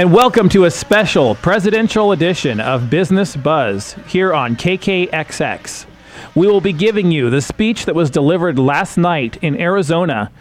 And welcome to a special presidential edition of Business Buzz here on KKXX. We will be giving you the speech that was delivered last night in Arizona,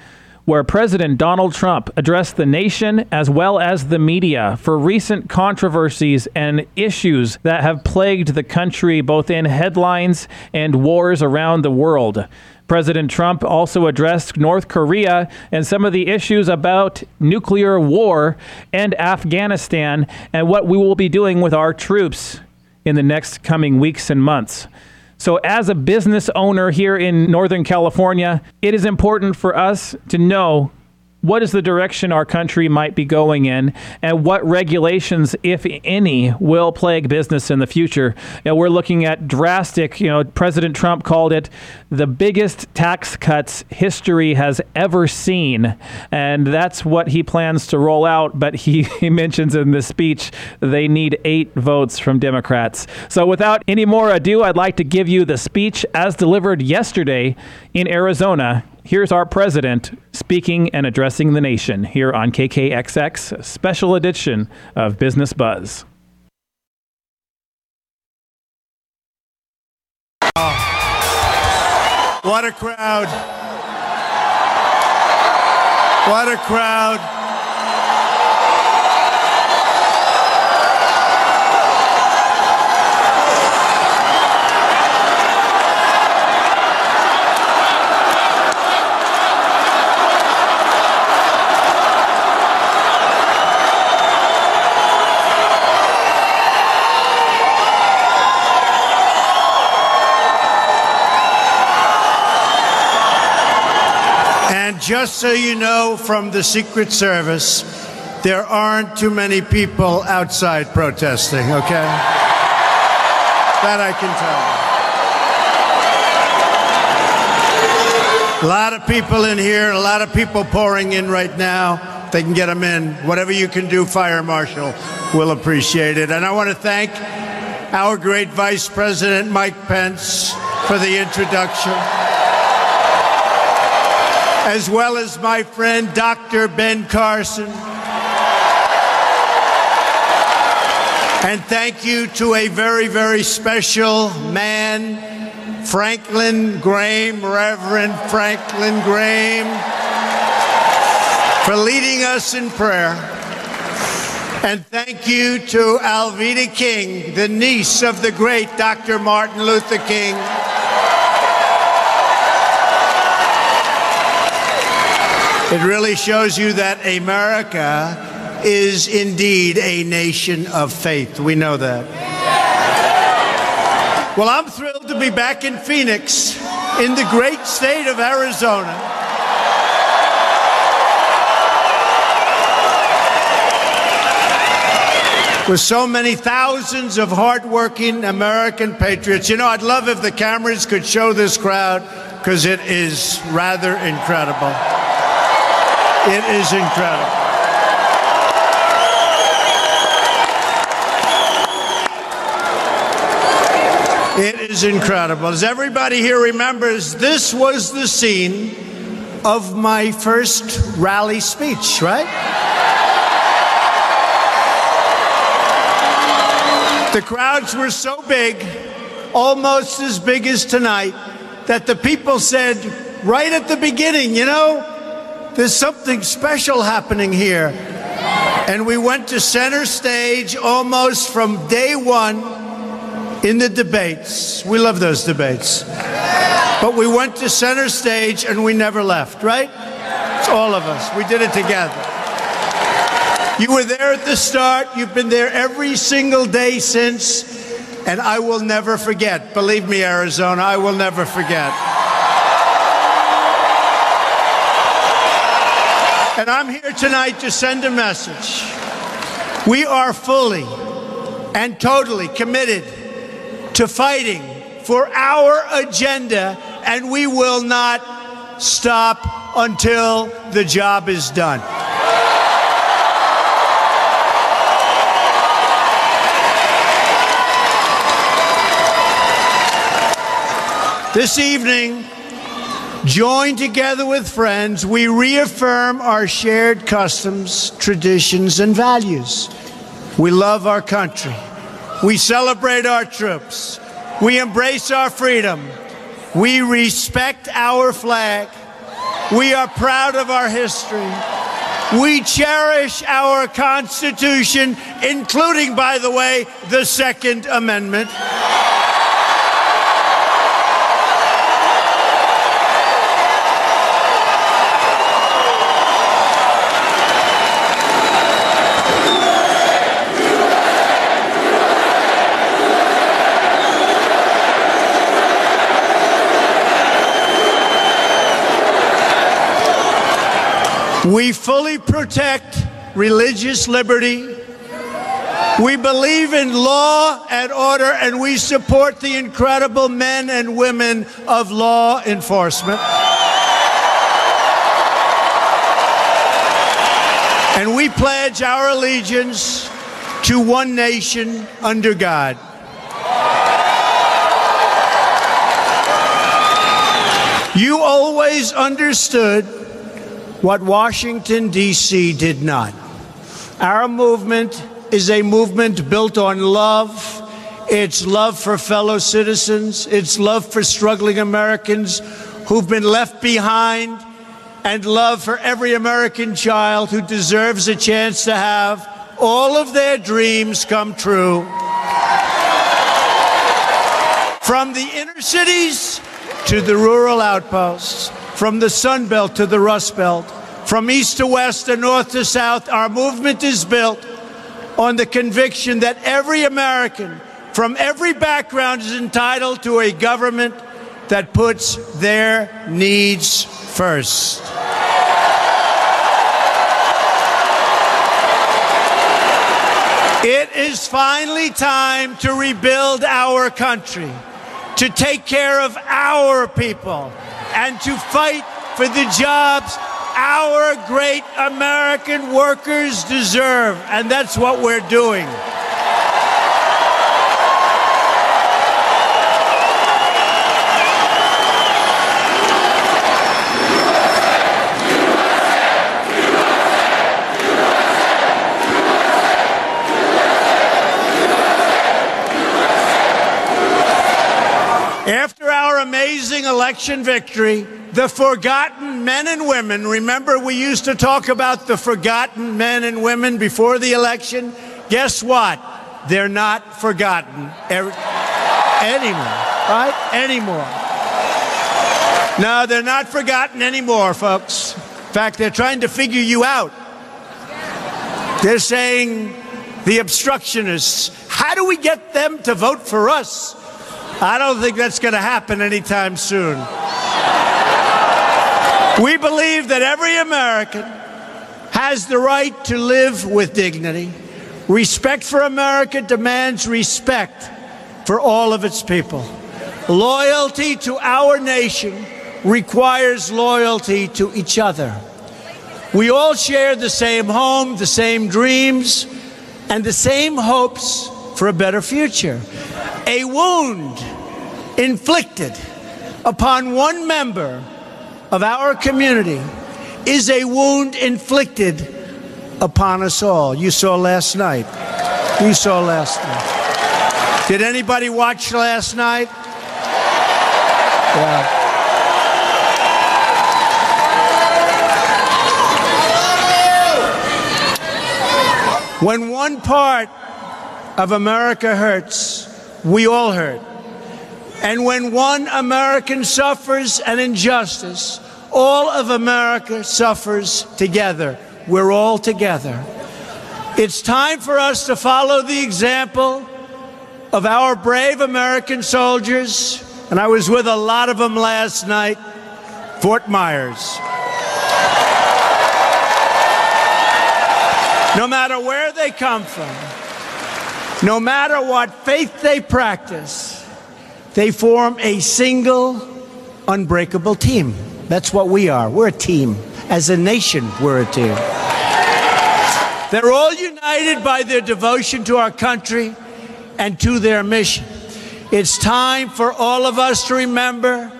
where President Donald Trump addressed the nation as well as the media for recent controversies and issues that have plagued the country, both in headlines and wars around the world. President Trump also addressed North Korea and some of the issues about nuclear war and Afghanistan and what we will be doing with our troops in the next coming weeks and months. So, as a business owner here in Northern California, it is important for us to know what is the direction our country might be going in and what regulations if any will plague business in the future. You know, we're looking at drastic you know president trump called it the biggest tax cuts history has ever seen. And that's what he plans to roll out but he, he mentions in this speech they need eight votes from democrats. So without any more ado i'd like to give you the speech as delivered yesterday in arizona Here's our president speaking and addressing the nation here on KKXX, special edition of Business Buzz. What a crowd. What a crowd. Just so you know from the Secret Service, there aren't too many people outside protesting, okay? That I can tell. A lot of people in here, a lot of people pouring in right now. They can get them in. Whatever you can do, Fire Marshal will appreciate it. And I want to thank our great Vice President, Mike Pence, for the introduction as well as my friend Dr. Ben Carson. And thank you to a very, very special man, Franklin Graham, Reverend Franklin Graham, for leading us in prayer. And thank you to Alveda King, the niece of the great Dr. Martin Luther King. It really shows you that America is indeed a nation of faith. We know that. Well, I'm thrilled to be back in Phoenix, in the great state of Arizona. With so many thousands of hardworking American patriots. You know, I'd love if the cameras could show this crowd because it is rather incredible. It is incredible. It is incredible. As everybody here remembers, this was the scene of my first rally speech, right? The crowds were so big, almost as big as tonight, that the people said right at the beginning, you know, there's something special happening here. And we went to center stage almost from day one in the debates. We love those debates. But we went to center stage and we never left, right? It's all of us. We did it together. You were there at the start. You've been there every single day since. And I will never forget. Believe me, Arizona, I will never forget. And I'm here tonight to send a message. We are fully and totally committed to fighting for our agenda, and we will not stop until the job is done. This evening, Joined together with friends, we reaffirm our shared customs, traditions, and values. We love our country. We celebrate our troops. We embrace our freedom. We respect our flag. We are proud of our history. We cherish our Constitution, including, by the way, the Second Amendment. We fully protect religious liberty. We believe in law and order, and we support the incredible men and women of law enforcement. And we pledge our allegiance to one nation under God. You always understood what Washington, D.C. did not. Our movement is a movement built on love. It's love for fellow citizens. It's love for struggling Americans who've been left behind, and love for every American child who deserves a chance to have all of their dreams come true. From the inner cities to the rural outposts, from the Sun Belt to the Rust Belt, from east to west and north to south, our movement is built on the conviction that every American from every background is entitled to a government that puts their needs first. It is finally time to rebuild our country, to take care of our people, and to fight for the jobs our great American workers deserve. And that's what we're doing. Amazing election victory, the forgotten men and women, remember we used to talk about the forgotten men and women before the election? Guess what? They're not forgotten er- anymore, right? Anymore. No, they're not forgotten anymore, folks. In fact, they're trying to figure you out. They're saying the obstructionists, how do we get them to vote for us? I don't think that's going to happen anytime soon. We believe that every American has the right to live with dignity. Respect for America demands respect for all of its people. Loyalty to our nation requires loyalty to each other. We all share the same home, the same dreams, and the same hopes for a better future. A wound inflicted upon one member of our community is a wound inflicted upon us all. You saw last night. You saw last night. Did anybody watch last night? Yeah. When one part of America hurts, we all hurt. And when one American suffers an injustice, all of America suffers together. We're all together. It's time for us to follow the example of our brave American soldiers, and I was with a lot of them last night, Fort Myers. No matter where they come from, no matter what faith they practice, they form a single, unbreakable team. That's what we are. We're a team. As a nation, we're a team. They're all united by their devotion to our country and to their mission. It's time for all of us to remember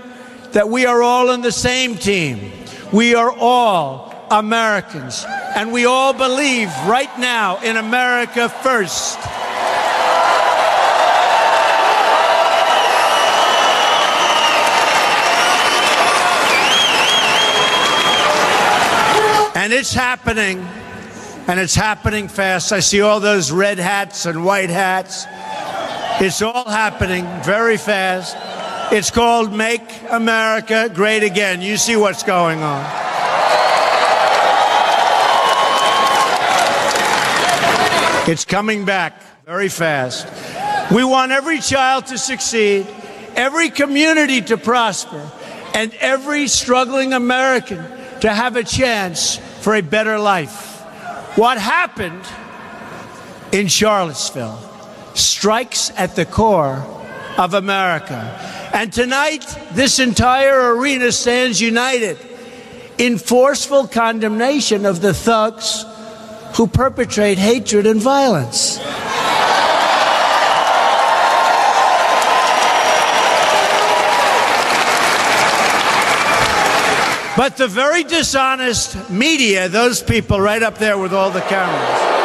that we are all in the same team. We are all Americans, and we all believe right now in America first. And it's happening, and it's happening fast. I see all those red hats and white hats. It's all happening very fast. It's called Make America Great Again. You see what's going on. It's coming back very fast. We want every child to succeed, every community to prosper, and every struggling American to have a chance for a better life. What happened in Charlottesville strikes at the core of America. And tonight, this entire arena stands united in forceful condemnation of the thugs who perpetrate hatred and violence. But the very dishonest media, those people right up there with all the cameras,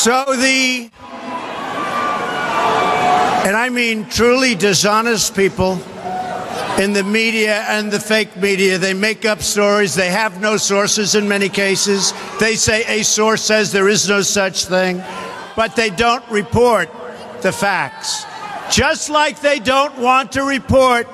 So the, and I mean truly dishonest people in the media and the fake media, they make up stories. They have no sources in many cases. They say a source says there is no such thing, but they don't report the facts. Just like they don't want to report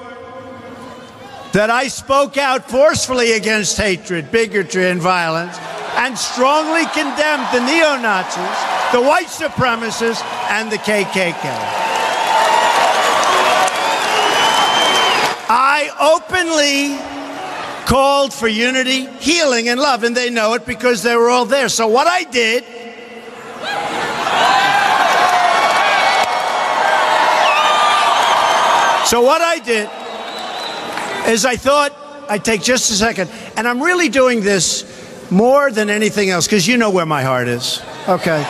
that I spoke out forcefully against hatred, bigotry, and violence and strongly condemned the neo Nazis, the white supremacists, and the KKK. I openly called for unity, healing, and love, and they know it because they were all there. So, what I did. So, what I did is I thought I'd take just a second, and I'm really doing this more than anything else, because you know where my heart is. Okay.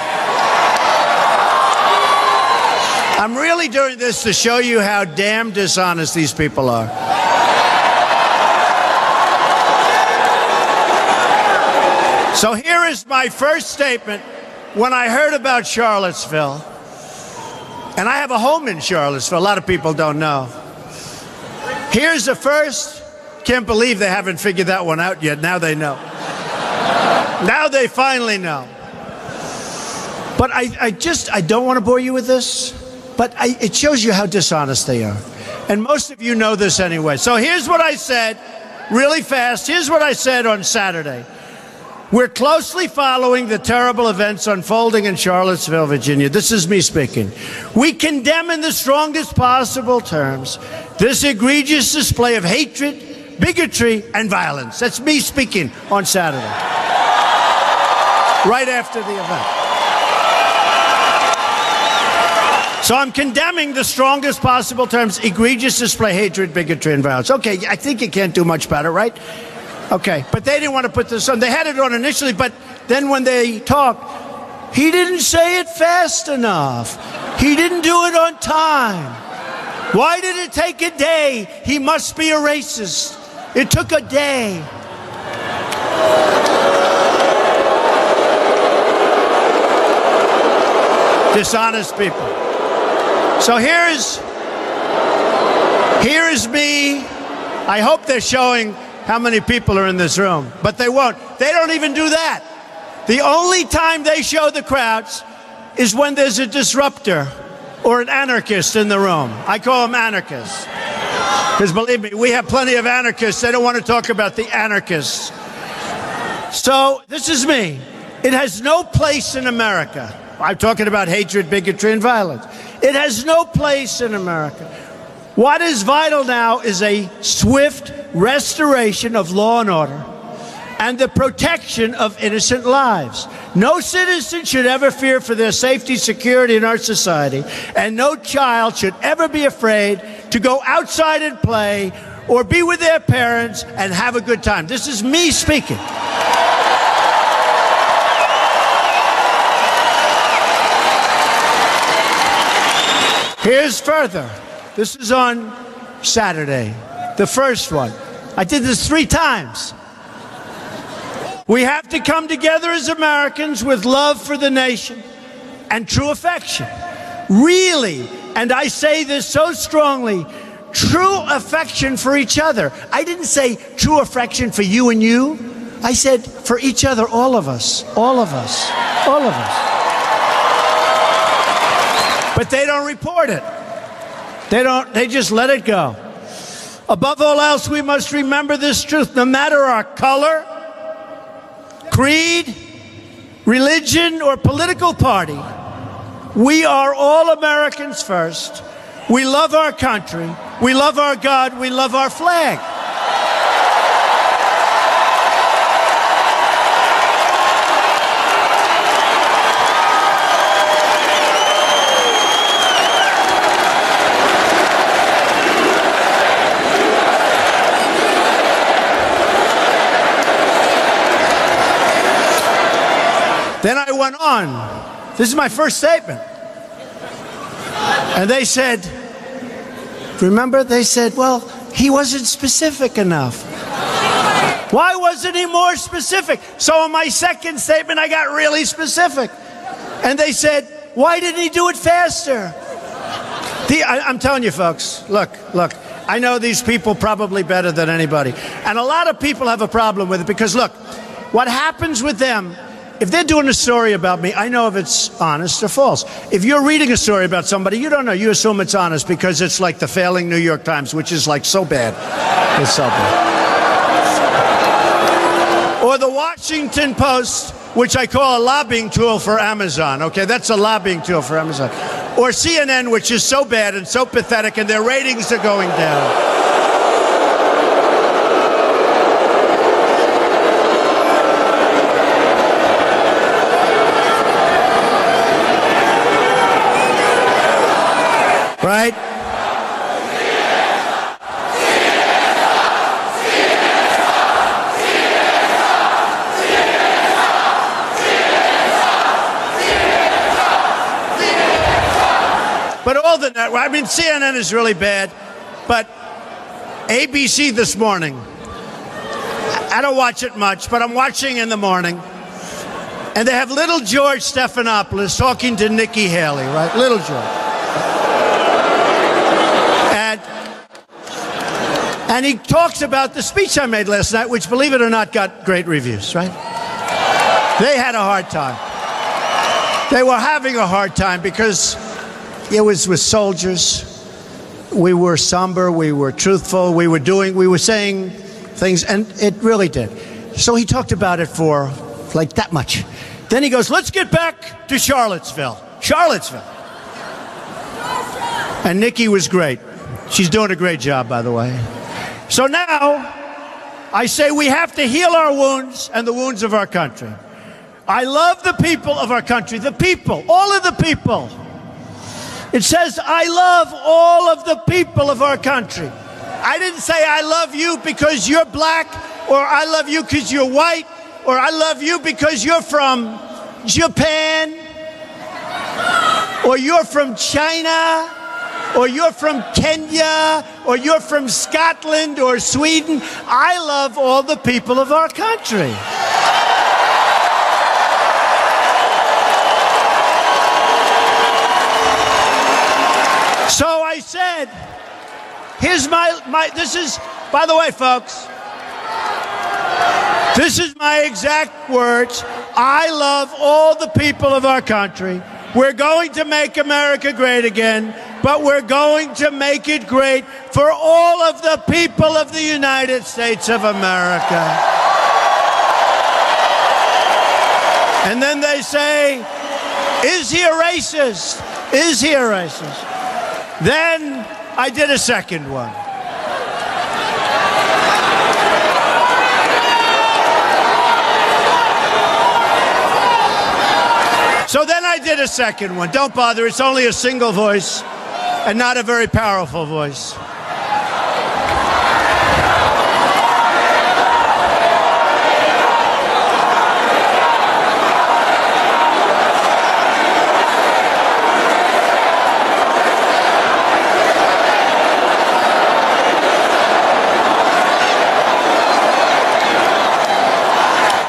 I'm really doing this to show you how damn dishonest these people are. So here is my first statement when I heard about Charlottesville. And I have a home in Charlottesville. A lot of people don't know. Here's the first. Can't believe they haven't figured that one out yet. Now they know. Now they finally know. But I, I just, I don't want to bore you with this, but I, it shows you how dishonest they are. And most of you know this anyway. So here's what I said really fast. Here's what I said on Saturday. We're closely following the terrible events unfolding in Charlottesville, Virginia. This is me speaking. We condemn in the strongest possible terms this egregious display of hatred, bigotry, and violence. That's me speaking on Saturday, right after the event. So I'm condemning the strongest possible terms egregious display, hatred, bigotry, and violence. Okay, I think you can't do much better, right? Okay, but they didn't want to put this on. They had it on initially, but then when they talked, he didn't say it fast enough. He didn't do it on time. Why did it take a day? He must be a racist. It took a day. Dishonest people. So here's here's me. I hope they're showing how many people are in this room, but they won't. They don't even do that. The only time they show the crowds is when there's a disruptor or an anarchist in the room. I call them anarchists. Because believe me, we have plenty of anarchists. They don't want to talk about the anarchists. So this is me. It has no place in America. I'm talking about hatred, bigotry, and violence. It has no place in America. What is vital now is a swift restoration of law and order and the protection of innocent lives. No citizen should ever fear for their safety, security in our society, and no child should ever be afraid to go outside and play or be with their parents and have a good time. This is me speaking. Here's further. This is on Saturday, the first one. I did this three times. We have to come together as Americans with love for the nation and true affection. Really, and I say this so strongly, true affection for each other. I didn't say true affection for you and you. I said for each other, all of us, all of us, all of us. But they don't report it. They don't, they just let it go. Above all else, we must remember this truth no matter our color, creed, religion, or political party. We are all Americans first. We love our country. We love our God. We love our flag. Then I went on. This is my first statement. And they said, remember, they said, well, he wasn't specific enough. Why wasn't he more specific? So in my second statement, I got really specific. And they said, why didn't he do it faster? The, I, I'm telling you, folks, look, look, I know these people probably better than anybody. And a lot of people have a problem with it because, look, what happens with them if they're doing a story about me, I know if it's honest or false. If you're reading a story about somebody, you don't know. You assume it's honest because it's like the failing New York Times, which is like so bad. It's so bad. Or the Washington Post, which I call a lobbying tool for Amazon. Okay, that's a lobbying tool for Amazon. Or CNN, which is so bad and so pathetic, and their ratings are going down. Right? But all the network, I mean, CNN is really bad, but ABC this morning, I don't watch it much, but I'm watching in the morning. And they have little George Stephanopoulos talking to Nikki Haley, right? Little George. And he talks about the speech I made last night, which, believe it or not, got great reviews, right? They had a hard time. They were having a hard time because it was with soldiers. We were somber, we were truthful, we were doing, we were saying things, and it really did. So he talked about it for like that much. Then he goes, Let's get back to Charlottesville. Charlottesville. And Nikki was great. She's doing a great job, by the way. So now, I say we have to heal our wounds and the wounds of our country. I love the people of our country, the people, all of the people. It says, I love all of the people of our country. I didn't say I love you because you're black, or I love you because you're white, or I love you because you're from Japan, or you're from China, or you're from Kenya, or you're from Scotland or Sweden. I love all the people of our country. So I said, here's my, my, this is, by the way, folks, This is my exact words. I love all the people of our country. We're going to make America great again, but we're going to make it great for all of the people of the United States of America. And then they say, Is he a racist? Is he a racist? Then I did a second one. So then I did a second one. Don't bother, it's only a single voice and not a very powerful voice.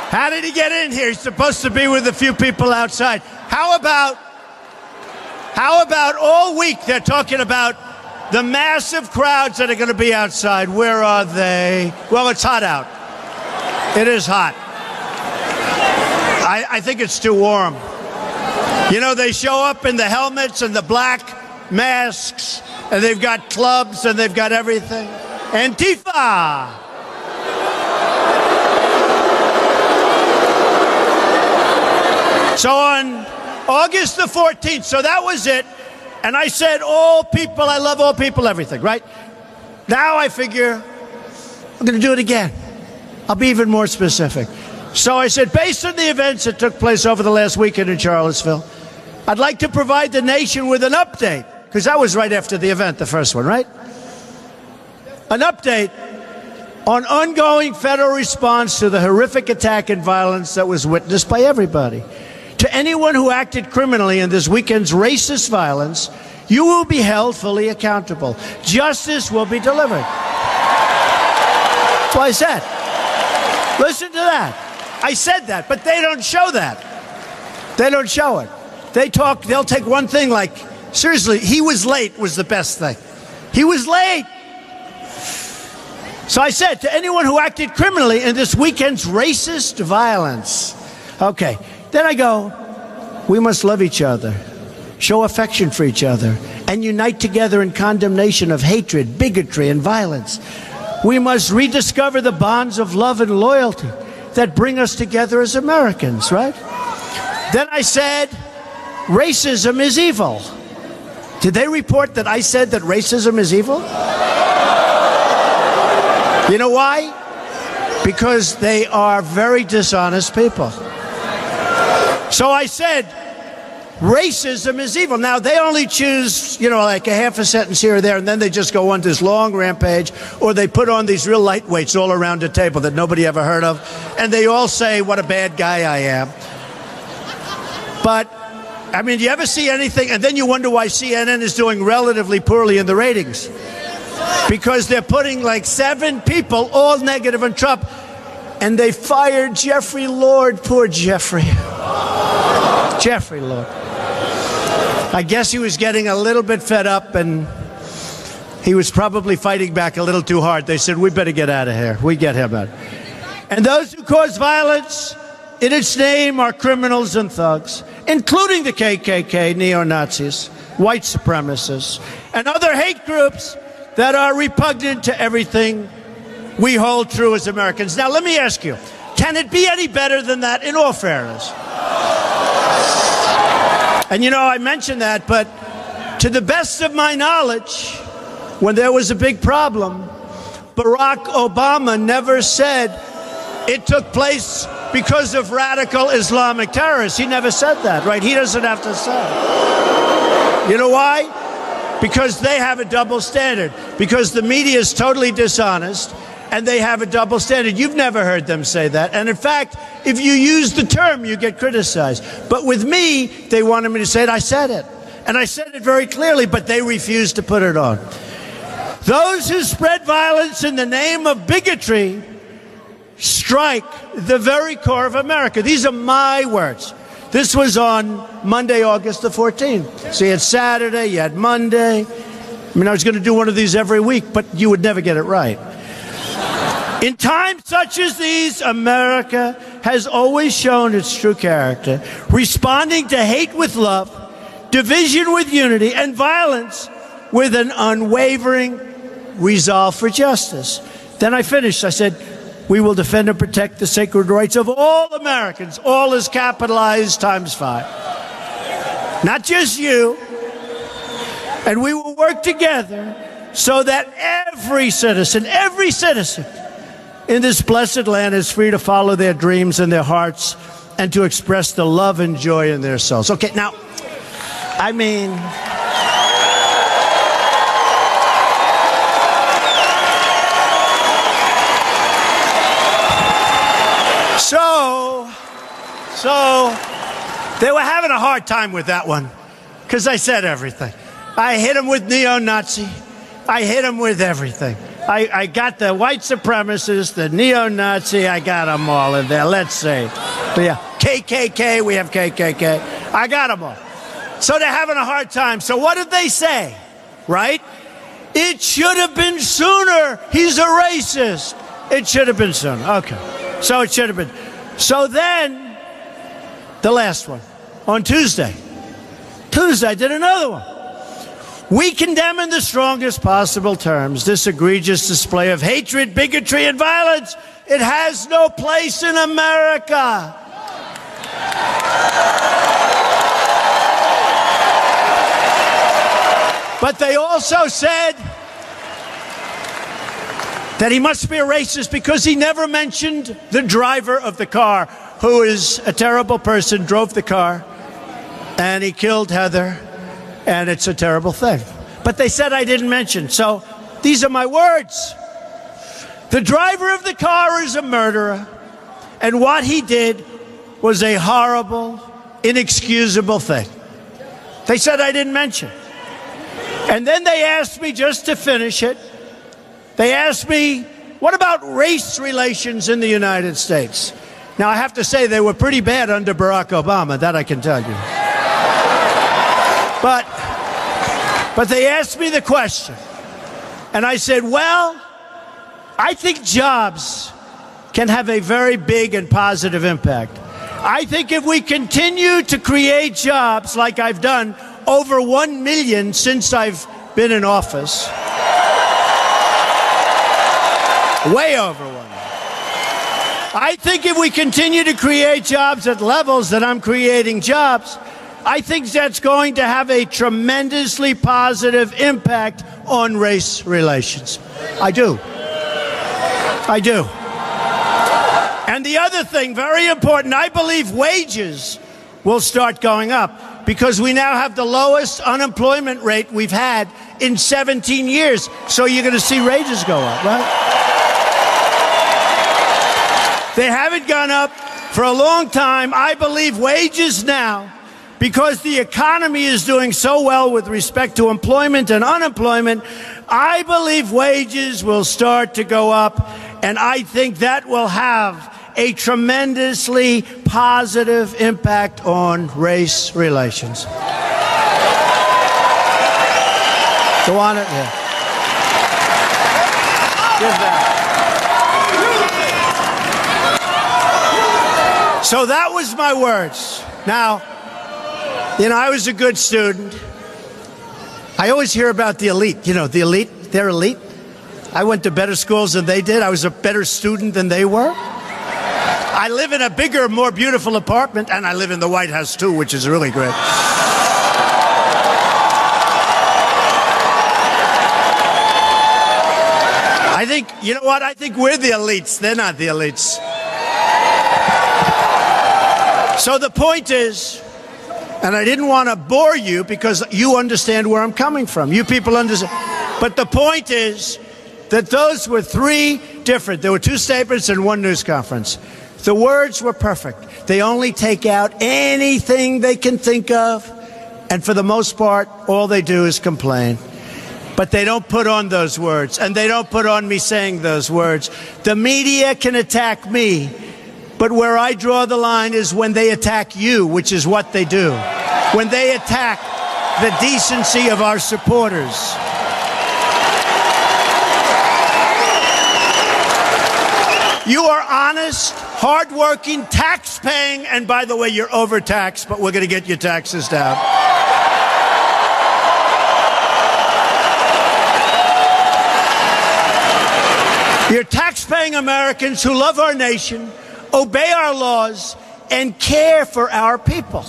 How did he get in here? He's supposed to be with a few people outside. How about how about all week they're talking about the massive crowds that are going to be outside? Where are they? Well, it's hot out. It is hot. I, I think it's too warm. You know, they show up in the helmets and the black masks, and they've got clubs and they've got everything. Antifa! So on August the 14th, so that was it. And I said, all people, I love all people, everything, right? Now I figure I'm going to do it again. I'll be even more specific. So I said, based on the events that took place over the last weekend in Charlottesville, I'd like to provide the nation with an update, because that was right after the event, the first one, right? An update on ongoing federal response to the horrific attack and violence that was witnessed by everybody. To anyone who acted criminally in this weekend's racist violence, you will be held fully accountable. Justice will be delivered. That's what I said. Listen to that. I said that, but they don't show that. They don't show it. They talk, they'll take one thing like, seriously, he was late was the best thing. He was late. So I said to anyone who acted criminally in this weekend's racist violence, okay, then I go, we must love each other, show affection for each other, and unite together in condemnation of hatred, bigotry, and violence. We must rediscover the bonds of love and loyalty that bring us together as Americans, right? Then I said, racism is evil. Did they report that I said that racism is evil? You know why? Because they are very dishonest people. So I said, racism is evil. Now, they only choose, you know, like a half a sentence here or there, and then they just go on this long rampage, or they put on these real lightweights all around the table that nobody ever heard of, and they all say, what a bad guy I am. But, I mean, do you ever see anything, and then you wonder why CNN is doing relatively poorly in the ratings? Because they're putting like seven people, all negative on Trump, and they fired Jeffrey Lord. Poor Jeffrey. Jeffrey Lord. I guess he was getting a little bit fed up and he was probably fighting back a little too hard. They said, We better get out of here. We get him out. And those who cause violence in its name are criminals and thugs, including the KKK, neo Nazis, white supremacists, and other hate groups that are repugnant to everything we hold true as Americans. Now, let me ask you can it be any better than that, in all fairness? And you know, I mentioned that, but to the best of my knowledge, when there was a big problem, Barack Obama never said it took place because of radical Islamic terrorists. He never said that, right? He doesn't have to say. You know why? Because they have a double standard. Because the media is totally dishonest and they have a double standard. You've never heard them say that. And in fact, if you use the term, you get criticized. But with me, they wanted me to say it. I said it. And I said it very clearly, but they refused to put it on. Those who spread violence in the name of bigotry strike the very core of America. These are my words. This was on Monday, August the 14th. So you had Saturday, you had Monday. I mean, I was going to do one of these every week, but you would never get it right. In times such as these, America has always shown its true character, responding to hate with love, division with unity, and violence with an unwavering resolve for justice. Then I finished. I said, We will defend and protect the sacred rights of all Americans. All is capitalized times five. Not just you. And we will work together so that every citizen, every citizen in this blessed land is free to follow their dreams and their hearts and to express the love and joy in their souls. Okay, now, I mean, So, so they were having a hard time with that one because I said everything. I hit them with neo Nazi. I hit them with everything. I, I got the white supremacists, the neo Nazi, I got them all in there. Let's see. But yeah, KKK, we have KKK. I got them all. So they're having a hard time. So what did they say? Right? It should have been sooner. He's a racist. It should have been sooner. Okay. So it should have been. So then, the last one on Tuesday. Tuesday, I did another one. We condemn in the strongest possible terms this egregious display of hatred, bigotry, and violence. It has no place in America. But they also said that he must be a racist because he never mentioned the driver of the car, who is a terrible person, drove the car, and he killed Heather, and it's a terrible thing. But they said I didn't mention, so these are my words. The driver of the car is a murderer, and what he did was a horrible, inexcusable thing. They said I didn't mention. And then they asked me just to finish it they asked me, what about race relations in the United States? Now, I have to say they were pretty bad under Barack Obama, that I can tell you. But, but they asked me the question, and I said, well, I think jobs can have a very big and positive impact. I think if we continue to create jobs like I've done, over 1 million since I've been in office, Way over one. I think if we continue to create jobs at levels that I'm creating jobs, I think that's going to have a tremendously positive impact on race relations. I do. I do. And the other thing, very important, I believe wages will start going up because we now have the lowest unemployment rate we've had in 17 years. So you're going to see wages go up, right? They haven't gone up for a long time. I believe wages now, because the economy is doing so well with respect to employment and unemployment, I believe wages will start to go up. And I think that will have a tremendously positive impact on race relations. Go on it. Yeah. Give that. So that was my words. Now, you know, I was a good student. I always hear about the elite. You know, the elite, they're elite. I went to better schools than they did. I was a better student than they were. I live in a bigger, more beautiful apartment, and I live in the White House too, which is really great. I think, you know what? I think we're the elites. They're not the elites. So the point is, and I didn't want to bore you because you understand where I'm coming from. You people understand. But the point is that those were three different. There were two statements and one news conference. The words were perfect. They only take out anything they can think of. And for the most part, all they do is complain. But they don't put on those words, and they don't put on me saying those words. The media can attack me but where I draw the line is when they attack you, which is what they do. When they attack the decency of our supporters. You are honest, hardworking, tax paying, and by the way, you're overtaxed, but we're going to get your taxes down. You're tax-paying Americans who love our nation, obey our laws, and care for our people.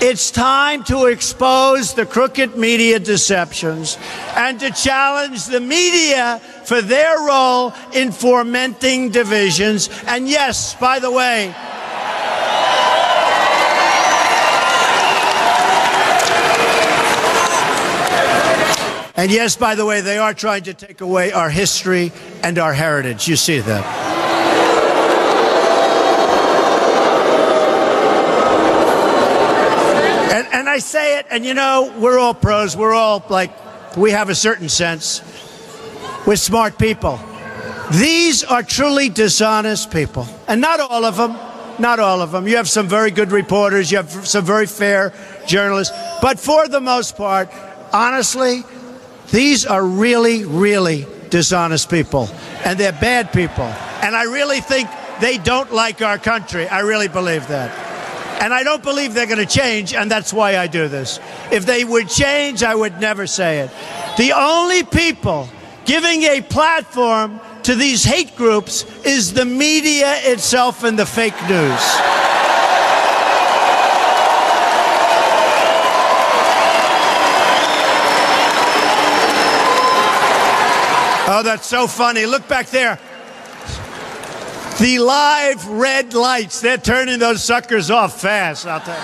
It's time to expose the crooked media deceptions and to challenge the media for their role in fomenting divisions. And yes, by the way, And yes, by the way, they are trying to take away our history and our heritage. You see that. And, and I say it, and you know, we're all pros. We're all like, we have a certain sense. We're smart people. These are truly dishonest people. And not all of them. Not all of them. You have some very good reporters. You have some very fair journalists. But for the most part, honestly, these are really, really dishonest people, and they're bad people. And I really think they don't like our country. I really believe that. And I don't believe they're going to change, and that's why I do this. If they would change, I would never say it. The only people giving a platform to these hate groups is the media itself and the fake news. Oh, that's so funny. Look back there. The live red lights, they're turning those suckers off fast, I'll tell you.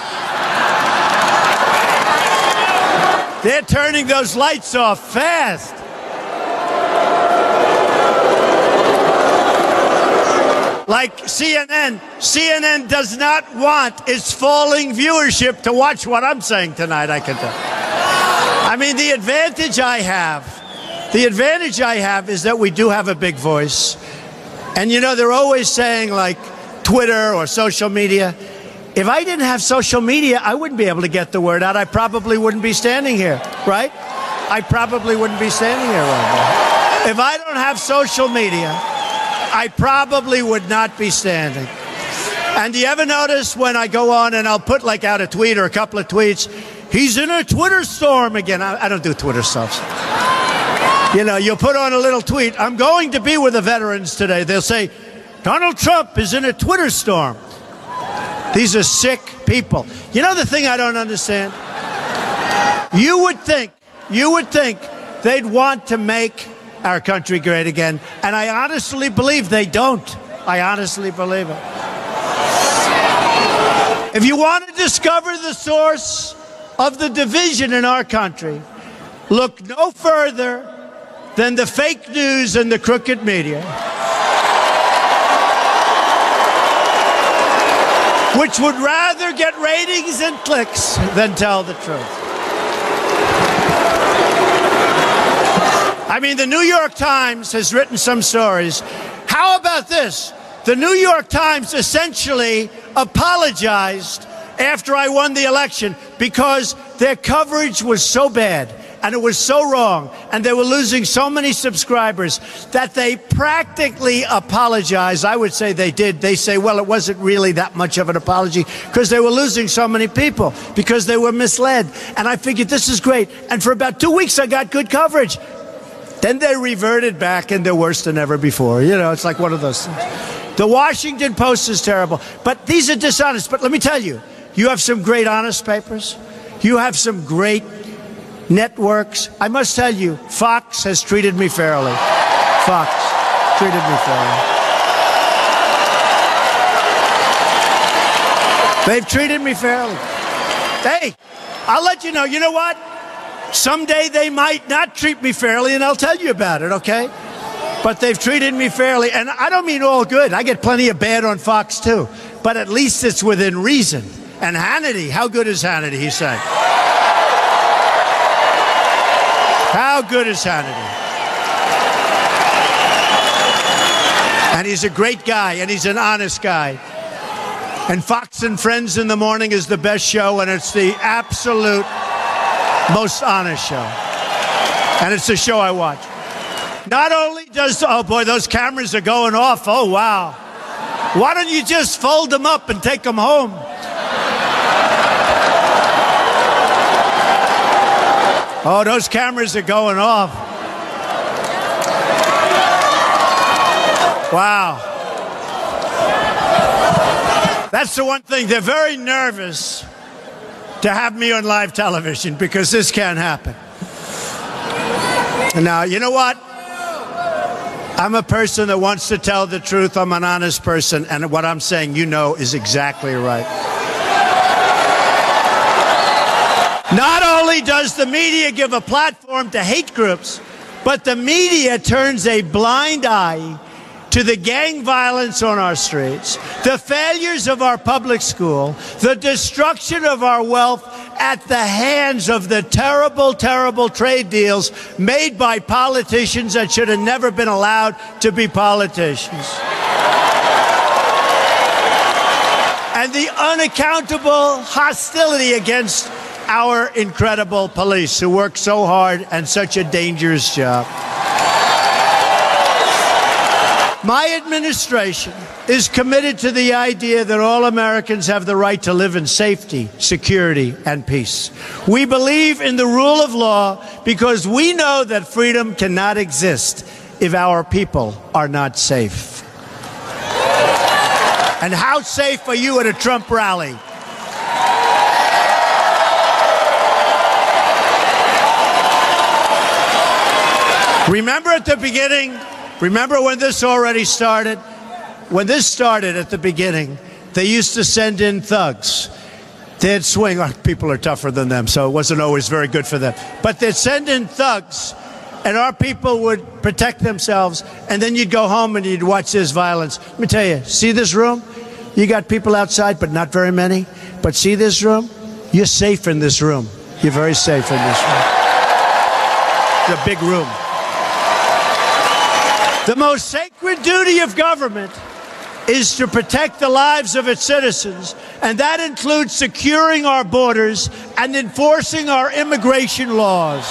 They're turning those lights off fast. Like CNN, CNN does not want its falling viewership to watch what I'm saying tonight, I can tell. I mean, the advantage I have the advantage I have is that we do have a big voice. And you know, they're always saying, like, Twitter or social media. If I didn't have social media, I wouldn't be able to get the word out. I probably wouldn't be standing here, right? I probably wouldn't be standing here right now. If I don't have social media, I probably would not be standing. And do you ever notice when I go on and I'll put like out a tweet or a couple of tweets, he's in a Twitter storm again. I, I don't do Twitter stuff. You know, you'll put on a little tweet, I'm going to be with the veterans today. They'll say, Donald Trump is in a Twitter storm. These are sick people. You know the thing I don't understand? You would think, you would think they'd want to make our country great again. And I honestly believe they don't. I honestly believe it. If you want to discover the source of the division in our country, look no further than the fake news and the crooked media, which would rather get ratings and clicks than tell the truth. I mean, the New York Times has written some stories. How about this? The New York Times essentially apologized after I won the election because their coverage was so bad and it was so wrong, and they were losing so many subscribers that they practically apologized. I would say they did. They say, well, it wasn't really that much of an apology because they were losing so many people because they were misled. And I figured this is great. And for about two weeks, I got good coverage. Then they reverted back and they're worse than ever before. You know, it's like one of those things. The Washington Post is terrible, but these are dishonest. But let me tell you, you have some great honest papers. You have some great networks. I must tell you, Fox has treated me fairly. Fox treated me fairly. They've treated me fairly. Hey, I'll let you know. You know what? Someday they might not treat me fairly, and I'll tell you about it, okay? But they've treated me fairly, and I don't mean all good. I get plenty of bad on Fox, too. But at least it's within reason. And Hannity, how good is Hannity, he said? How good is Hannity? And he's a great guy, and he's an honest guy. And Fox and Friends in the Morning is the best show, and it's the absolute most honest show. And it's the show I watch. Not only does, oh boy, those cameras are going off. Oh, wow. Why don't you just fold them up and take them home? Oh, those cameras are going off. Wow. That's the one thing. They're very nervous to have me on live television because this can't happen. Now, you know what? I'm a person that wants to tell the truth. I'm an honest person, and what I'm saying, you know, is exactly right. Not only does the media give a platform to hate groups, but the media turns a blind eye to the gang violence on our streets, the failures of our public school, the destruction of our wealth at the hands of the terrible, terrible trade deals made by politicians that should have never been allowed to be politicians. And the unaccountable hostility against our incredible police who work so hard and such a dangerous job. My administration is committed to the idea that all Americans have the right to live in safety, security, and peace. We believe in the rule of law because we know that freedom cannot exist if our people are not safe. And how safe are you at a Trump rally? Remember at the beginning, Remember when this already started? When this started at the beginning, they used to send in thugs. They'd swing. Oh, people are tougher than them, so it wasn't always very good for them. But they'd send in thugs, and our people would protect themselves, and then you'd go home and you'd watch this violence. Let me tell you, see this room? You got people outside, but not very many. But see this room? You're safe in this room. You're very safe in this room. It's a big room. The most sacred duty of government is to protect the lives of its citizens, and that includes securing our borders and enforcing our immigration laws.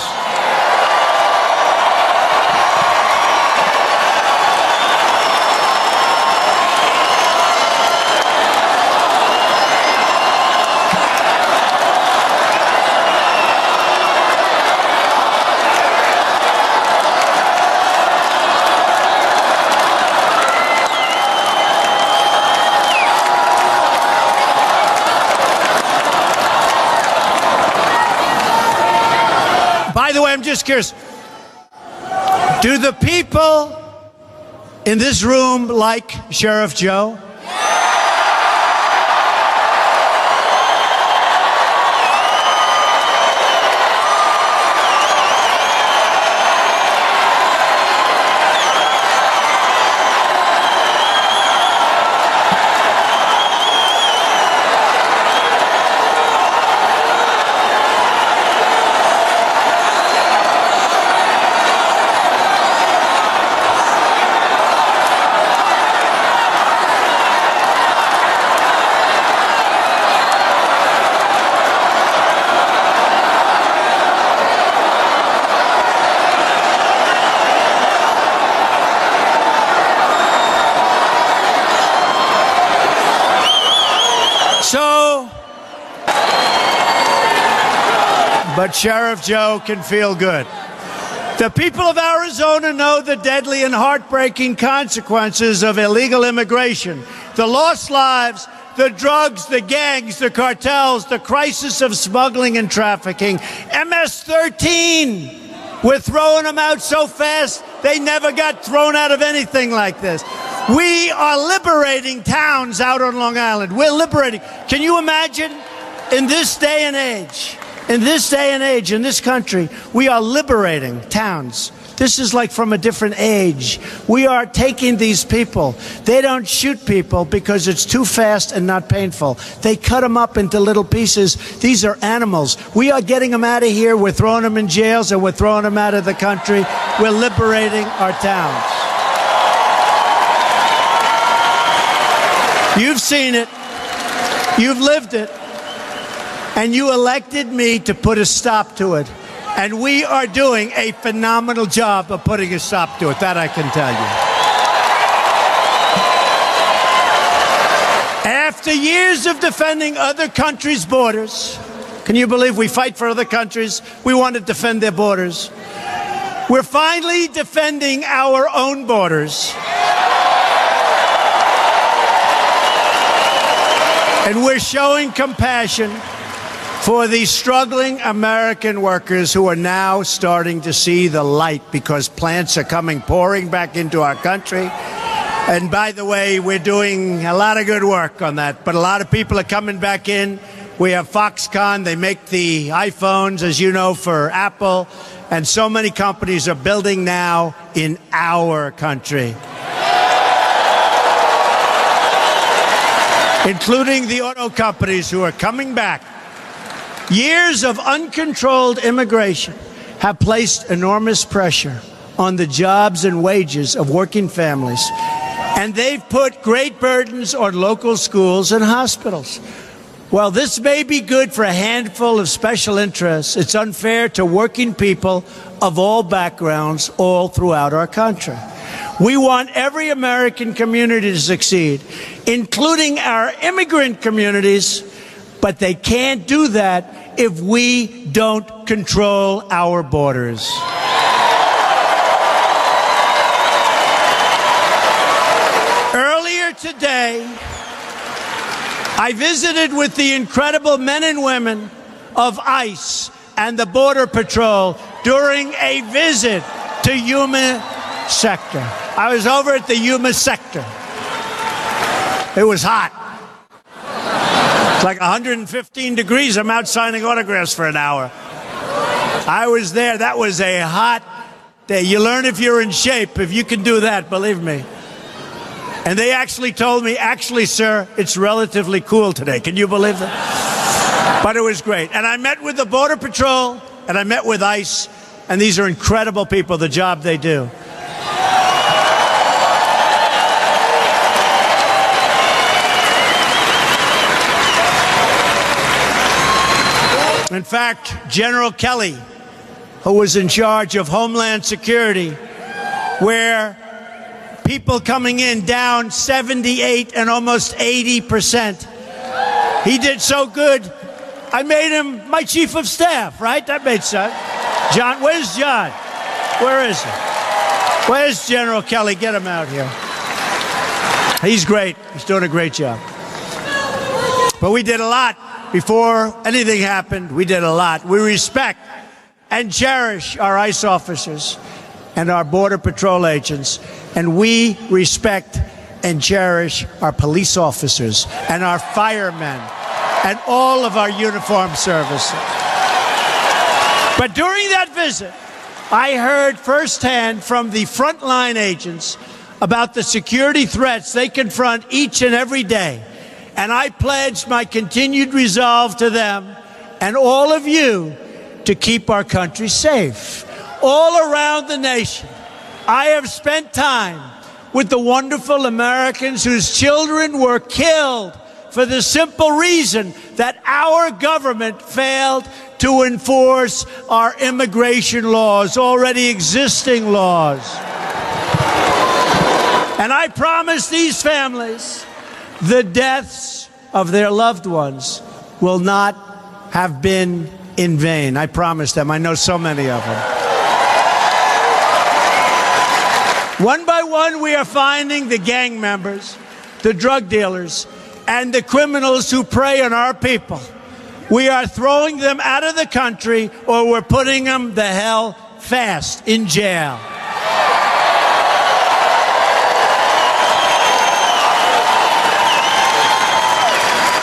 I'm just curious. Do the people in this room like Sheriff Joe? But Sheriff Joe can feel good. The people of Arizona know the deadly and heartbreaking consequences of illegal immigration, the lost lives, the drugs, the gangs, the cartels, the crisis of smuggling and trafficking. MS 13, we're throwing them out so fast, they never got thrown out of anything like this. We are liberating towns out on Long Island. We're liberating. Can you imagine in this day and age? In this day and age, in this country, we are liberating towns. This is like from a different age. We are taking these people. They don't shoot people because it's too fast and not painful. They cut them up into little pieces. These are animals. We are getting them out of here. We're throwing them in jails and we're throwing them out of the country. We're liberating our towns. You've seen it. You've lived it and you elected me to put a stop to it. And we are doing a phenomenal job of putting a stop to it. That I can tell you. After years of defending other countries' borders, can you believe we fight for other countries? We want to defend their borders. We're finally defending our own borders. And we're showing compassion for the struggling American workers who are now starting to see the light because plants are coming pouring back into our country. And by the way, we're doing a lot of good work on that, but a lot of people are coming back in. We have Foxconn, they make the iPhones, as you know, for Apple, and so many companies are building now in our country. including the auto companies who are coming back. Years of uncontrolled immigration have placed enormous pressure on the jobs and wages of working families, and they've put great burdens on local schools and hospitals. While this may be good for a handful of special interests, it's unfair to working people of all backgrounds all throughout our country. We want every American community to succeed, including our immigrant communities, but they can't do that if we don't control our borders. Earlier today, I visited with the incredible men and women of ICE and the Border Patrol during a visit to Yuma sector. I was over at the Yuma sector. It was hot. It's like 115 degrees. I'm out signing autographs for an hour. I was there. That was a hot day. You learn if you're in shape, if you can do that, believe me. And they actually told me, actually, sir, it's relatively cool today. Can you believe that? But it was great. And I met with the Border Patrol and I met with ICE. And these are incredible people, the job they do. In fact, General Kelly, who was in charge of Homeland Security, where people coming in down 78 and almost 80 percent. He did so good, I made him my chief of staff, right? That made sense. John, where's John? Where is he? Where's General Kelly? Get him out here. He's great. He's doing a great job. But we did a lot before anything happened, we did a lot. We respect and cherish our ICE officers and our Border Patrol agents, and we respect and cherish our police officers and our firemen and all of our uniformed services. But during that visit, I heard firsthand from the frontline agents about the security threats they confront each and every day and I pledge my continued resolve to them and all of you to keep our country safe. All around the nation, I have spent time with the wonderful Americans whose children were killed for the simple reason that our government failed to enforce our immigration laws, already existing laws. And I promise these families the deaths of their loved ones will not have been in vain. I promise them. I know so many of them. One by one, we are finding the gang members, the drug dealers, and the criminals who prey on our people. We are throwing them out of the country or we're putting them the hell fast in jail.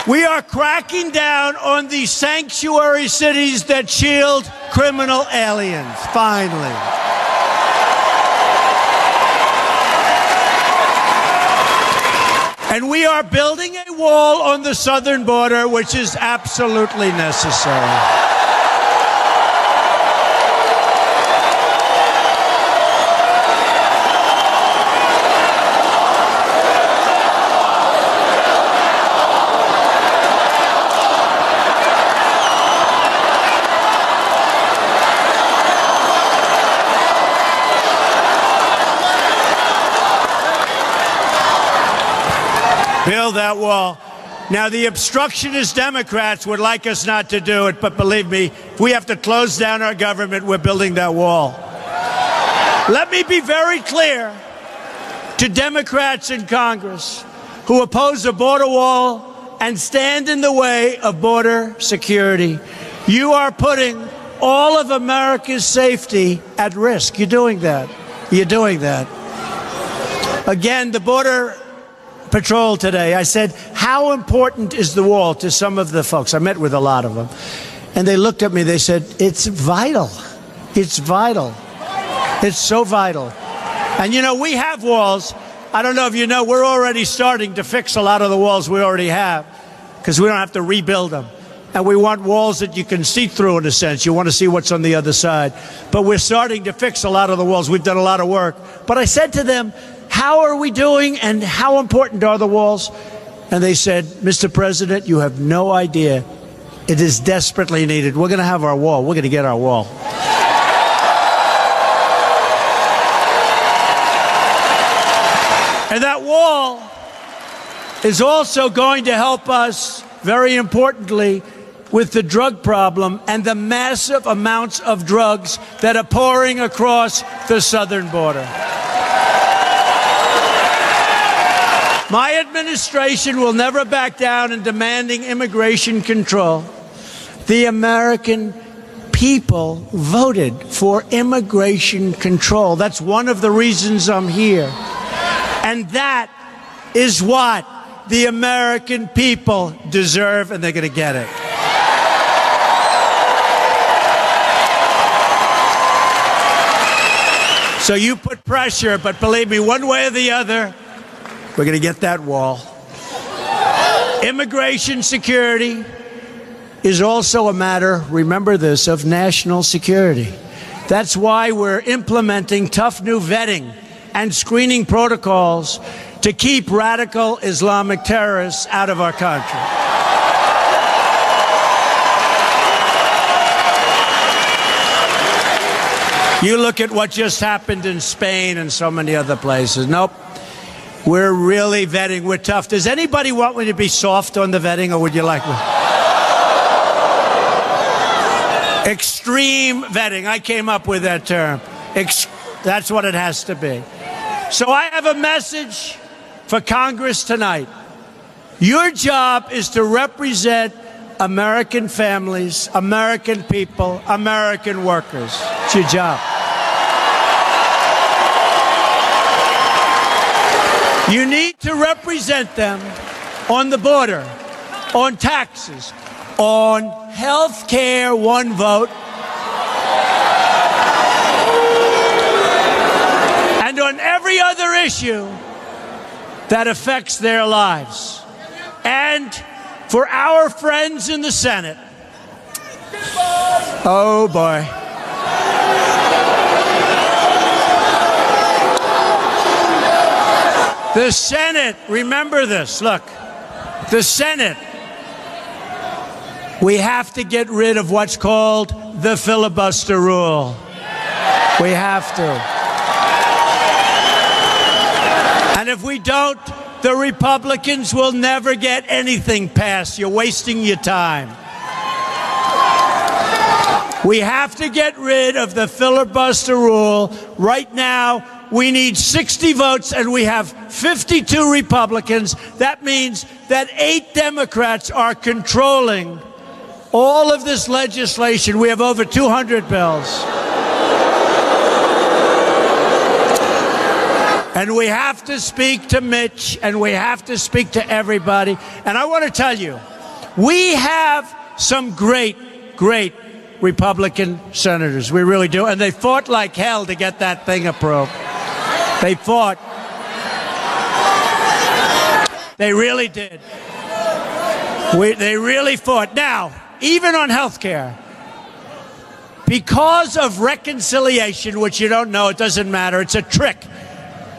We are cracking down on the sanctuary cities that shield criminal aliens, finally. And we are building a wall on the southern border, which is absolutely necessary. Build that wall. Now, the obstructionist Democrats would like us not to do it, but believe me, if we have to close down our government, we're building that wall. Let me be very clear to Democrats in Congress who oppose a border wall and stand in the way of border security. You are putting all of America's safety at risk. You're doing that. You're doing that. Again, the Border Patrol today, I said, How important is the wall to some of the folks? I met with a lot of them. And they looked at me, they said, It's vital. It's vital. It's so vital. And you know, we have walls. I don't know if you know, we're already starting to fix a lot of the walls we already have because we don't have to rebuild them. And we want walls that you can see through in a sense. You want to see what's on the other side. But we're starting to fix a lot of the walls. We've done a lot of work. But I said to them, How are we doing and how important are the walls? And they said, Mr. President, you have no idea. It is desperately needed. We're going to have our wall. We're going to get our wall. And that wall is also going to help us, very importantly, with the drug problem and the massive amounts of drugs that are pouring across the southern border. My administration will never back down in demanding immigration control. The American people voted for immigration control. That's one of the reasons I'm here. And that is what the American people deserve, and they're going to get it. So you put pressure, but believe me, one way or the other, we're going to get that wall. Immigration security is also a matter, remember this, of national security. That's why we're implementing tough new vetting and screening protocols to keep radical Islamic terrorists out of our country. You look at what just happened in Spain and so many other places. Nope. We're really vetting. We're tough. Does anybody want me to be soft on the vetting, or would you like me? Extreme vetting. I came up with that term. Ex- that's what it has to be. So I have a message for Congress tonight. Your job is to represent American families, American people, American workers. It's your job. You need to represent them on the border, on taxes, on health care, one vote, and on every other issue that affects their lives. And for our friends in the Senate, oh boy. The Senate, remember this, look, the Senate, we have to get rid of what's called the filibuster rule. We have to. And if we don't, the Republicans will never get anything passed. You're wasting your time. We have to get rid of the filibuster rule right now we need 60 votes and we have 52 Republicans. That means that eight Democrats are controlling all of this legislation. We have over 200 bills. And we have to speak to Mitch and we have to speak to everybody. And I want to tell you, we have some great, great Republican senators. We really do. And they fought like hell to get that thing approved. They fought. They really did. We, they really fought. Now, even on health care, because of reconciliation, which you don't know, it doesn't matter, it's a trick.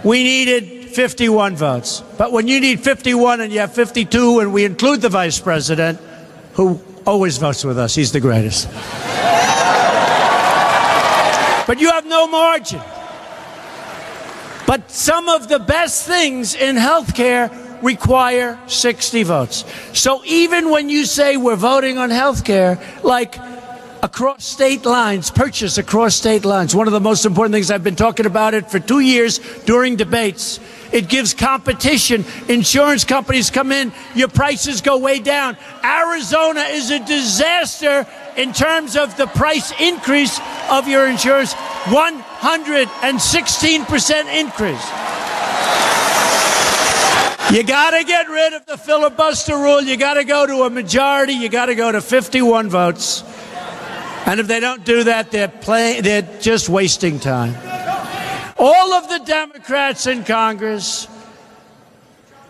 We needed 51 votes. But when you need 51 and you have 52, and we include the vice president, who always votes with us, he's the greatest. but you have no margin. But some of the best things in healthcare require 60 votes. So even when you say we're voting on health care, like across state lines, purchase across state lines, one of the most important things I've been talking about it for two years during debates. It gives competition. Insurance companies come in, your prices go way down. Arizona is a disaster in terms of the price increase of your insurance 116% increase. You got to get rid of the filibuster rule. You got to go to a majority. You got to go to 51 votes. And if they don't do that, they're playing, they're just wasting time. All of the Democrats in Congress,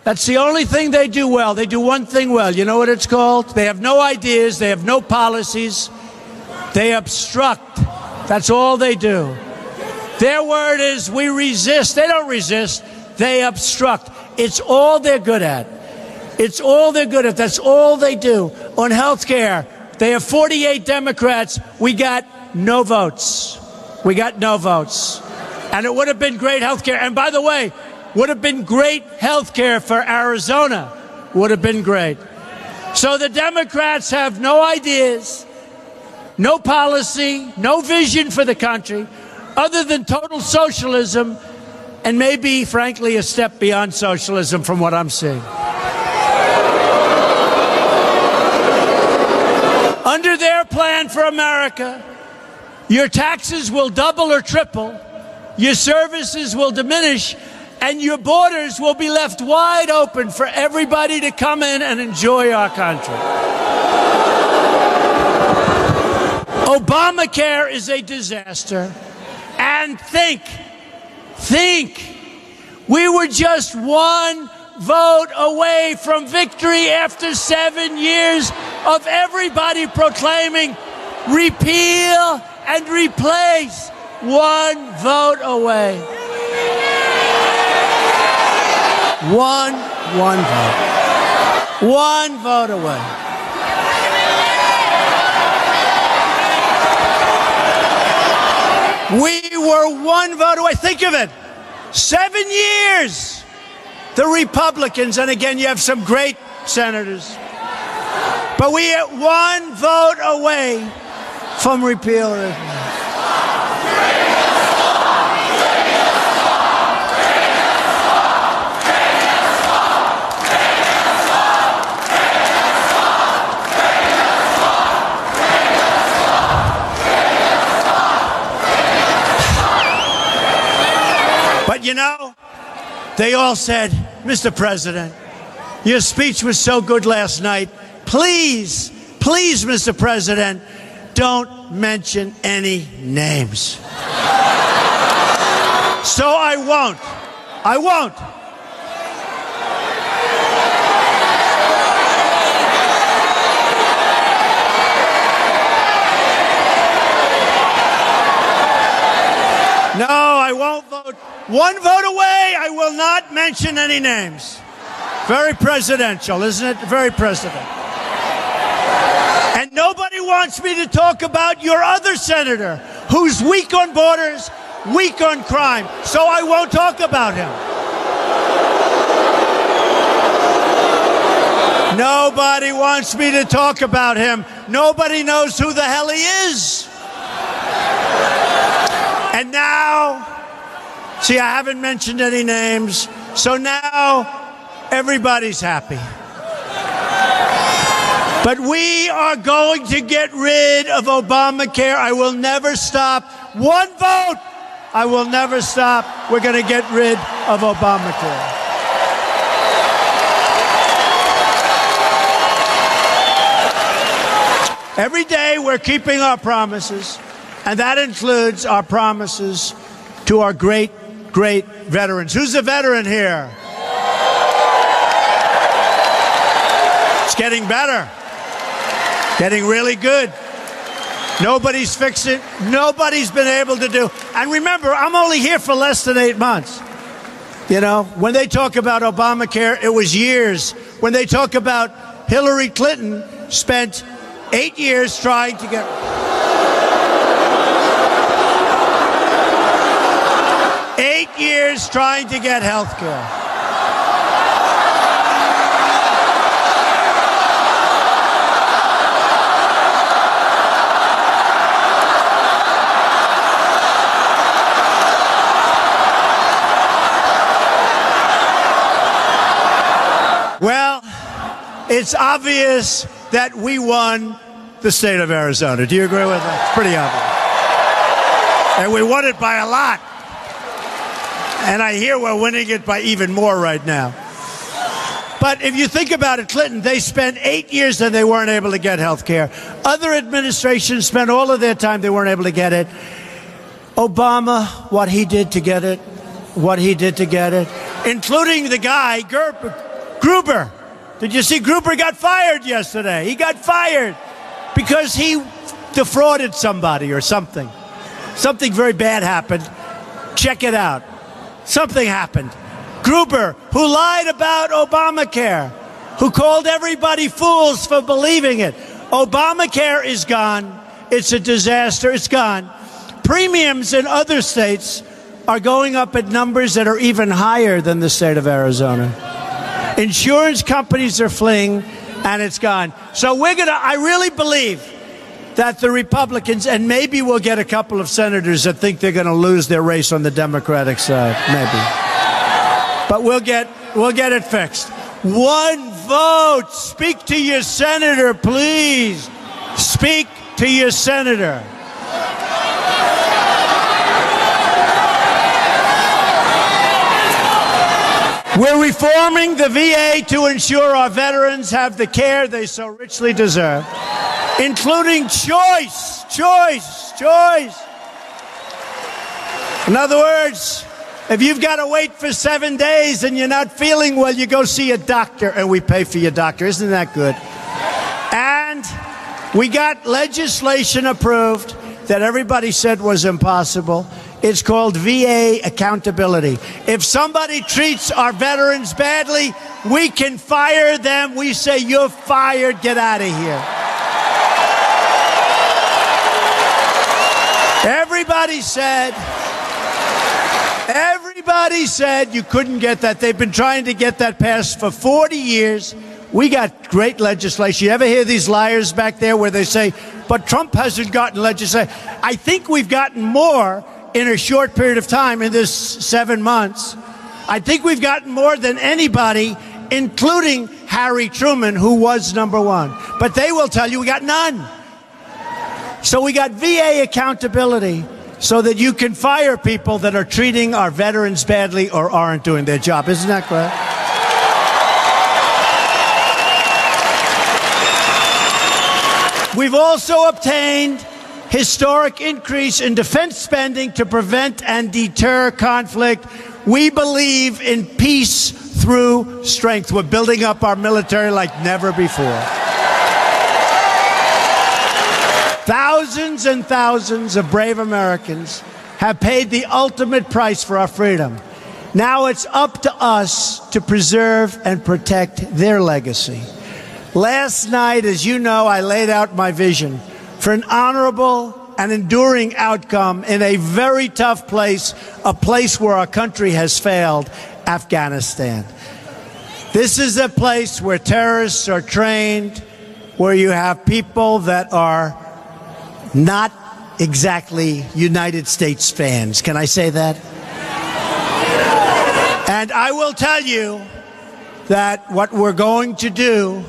that's the only thing they do well. They do one thing well. You know what it's called? They have no ideas, they have no policies, they obstruct. That's all they do. Their word is we resist. They don't resist, they obstruct. It's all they're good at. It's all they're good at. That's all they do. On health care, they have 48 Democrats. We got no votes. We got no votes. And it would have been great health care. And by the way, would have been great health care for Arizona. Would have been great. So the Democrats have no ideas, no policy, no vision for the country, other than total socialism and maybe, frankly, a step beyond socialism from what I'm seeing. Under their plan for America, your taxes will double or triple, your services will diminish, and your borders will be left wide open for everybody to come in and enjoy our country. Obamacare is a disaster. And think, think, we were just one vote away from victory after seven years of everybody proclaiming repeal and replace. One vote away. One, one vote. One vote away. We were one vote away. Think of it. Seven years. The Republicans, and again, you have some great senators. But we are one vote away from repeal. You know, they all said, Mr. President, your speech was so good last night. Please, please, Mr. President, don't mention any names. so I won't. I won't. No, I won't vote. One vote away. I will not mention any names. Very presidential, isn't it? Very president. And nobody wants me to talk about your other senator who's weak on borders, weak on crime. So I won't talk about him. Nobody wants me to talk about him. Nobody knows who the hell he is. And now, see, I haven't mentioned any names, so now everybody's happy. But we are going to get rid of Obamacare. I will never stop. One vote. I will never stop. We're going to get rid of Obamacare. Every day we're keeping our promises. And that includes our promises to our great, great veterans. Who's a veteran here? It's getting better, getting really good. Nobody's fixing, nobody's been able to do. And remember, I'm only here for less than eight months. You know, when they talk about Obamacare, it was years. When they talk about Hillary Clinton, spent eight years trying to get. years trying to get health care. Well, it's obvious that we won the state of Arizona. Do you agree with that? It's pretty obvious. And we won it by a lot. And I hear we're winning it by even more right now. But if you think about it, Clinton, they spent eight years and they weren't able to get health care. Other administrations spent all of their time, they weren't able to get it. Obama, what he did to get it, what he did to get it, including the guy, Gruber. Did you see Gruber got fired yesterday? He got fired because he defrauded somebody or something. Something very bad happened. Check it out. Something happened. Gruber, who lied about Obamacare, who called everybody fools for believing it. Obamacare is gone. It's a disaster. It's gone. Premiums in other states are going up at numbers that are even higher than the state of Arizona. Insurance companies are fleeing, and it's gone. So we're going to, I really believe that the Republicans, and maybe we'll get a couple of senators that think they're going to lose their race on the Democratic side, maybe but we'll get we'll get it fixed. One vote. Speak to your senator, please. Speak to your senator. We're reforming the VA to ensure our veterans have the care they so richly deserve, including choice, choice, choice. In other words, if you've got to wait for seven days and you're not feeling well, you go see a doctor and we pay for your doctor. Isn't that good? And we got legislation approved that everybody said was impossible. It's called VA accountability. If somebody treats our veterans badly, we can fire them. We say, You're fired, get out of here. Everybody said, Everybody said you couldn't get that. They've been trying to get that passed for 40 years. We got great legislation. You ever hear these liars back there where they say, but Trump hasn't gotten legislation? I think we've gotten more in a short period of time in this seven months. I think we've gotten more than anybody, including Harry Truman, who was number one. But they will tell you we got none. So we got VA accountability so that you can fire people that are treating our veterans badly or aren't doing their job. Isn't that correct? We've also obtained historic increase in defense spending to prevent and deter conflict. We believe in peace through strength. We're building up our military like never before. Thousands and thousands of brave Americans have paid the ultimate price for our freedom. Now it's up to us to preserve and protect their legacy. Last night, as you know, I laid out my vision for an honorable and enduring outcome in a very tough place, a place where our country has failed Afghanistan. This is a place where terrorists are trained, where you have people that are not exactly United States fans. Can I say that? And I will tell you that what we're going to do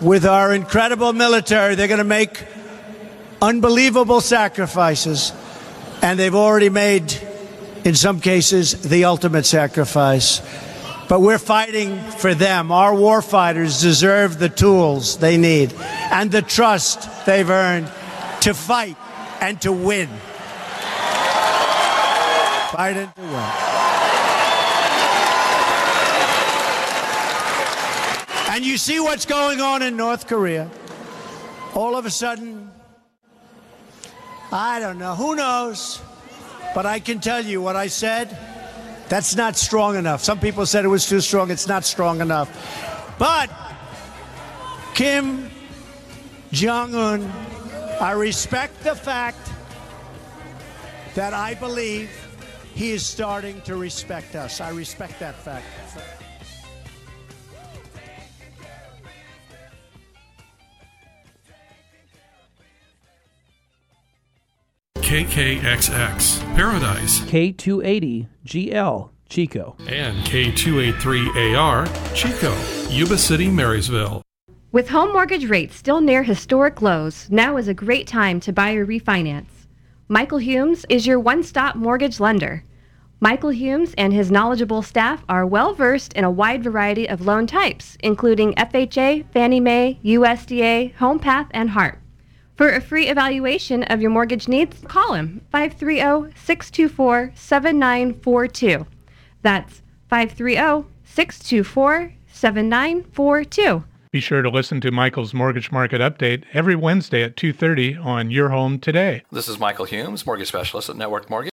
with our incredible military, they're going to make unbelievable sacrifices. And they've already made, in some cases, the ultimate sacrifice. But we're fighting for them. Our war fighters deserve the tools they need and the trust they've earned to fight and to win. Fight and to win. And you see what's going on in North Korea. All of a sudden, I don't know, who knows? But I can tell you what I said. That's not strong enough. Some people said it was too strong. It's not strong enough. But Kim Jong un I respect the fact that I believe he is starting to respect us. I respect that fact. KKXX Paradise K280 GL Chico and K283AR Chico Yuba City Marysville With home mortgage rates still near historic lows, now is a great time to buy or refinance. Michael Humes is your one stop mortgage lender. Michael Humes and his knowledgeable staff are well versed in a wide variety of loan types, including FHA, Fannie Mae, USDA, HomePath, and HARP. For a free evaluation of your mortgage needs, call him 530 624 7942. That's 530 624 7942. Be sure to listen to Michael's Mortgage Market Update every Wednesday at 2:30 on Your Home Today. This is Michael Humes, mortgage specialist at Network Mortgage.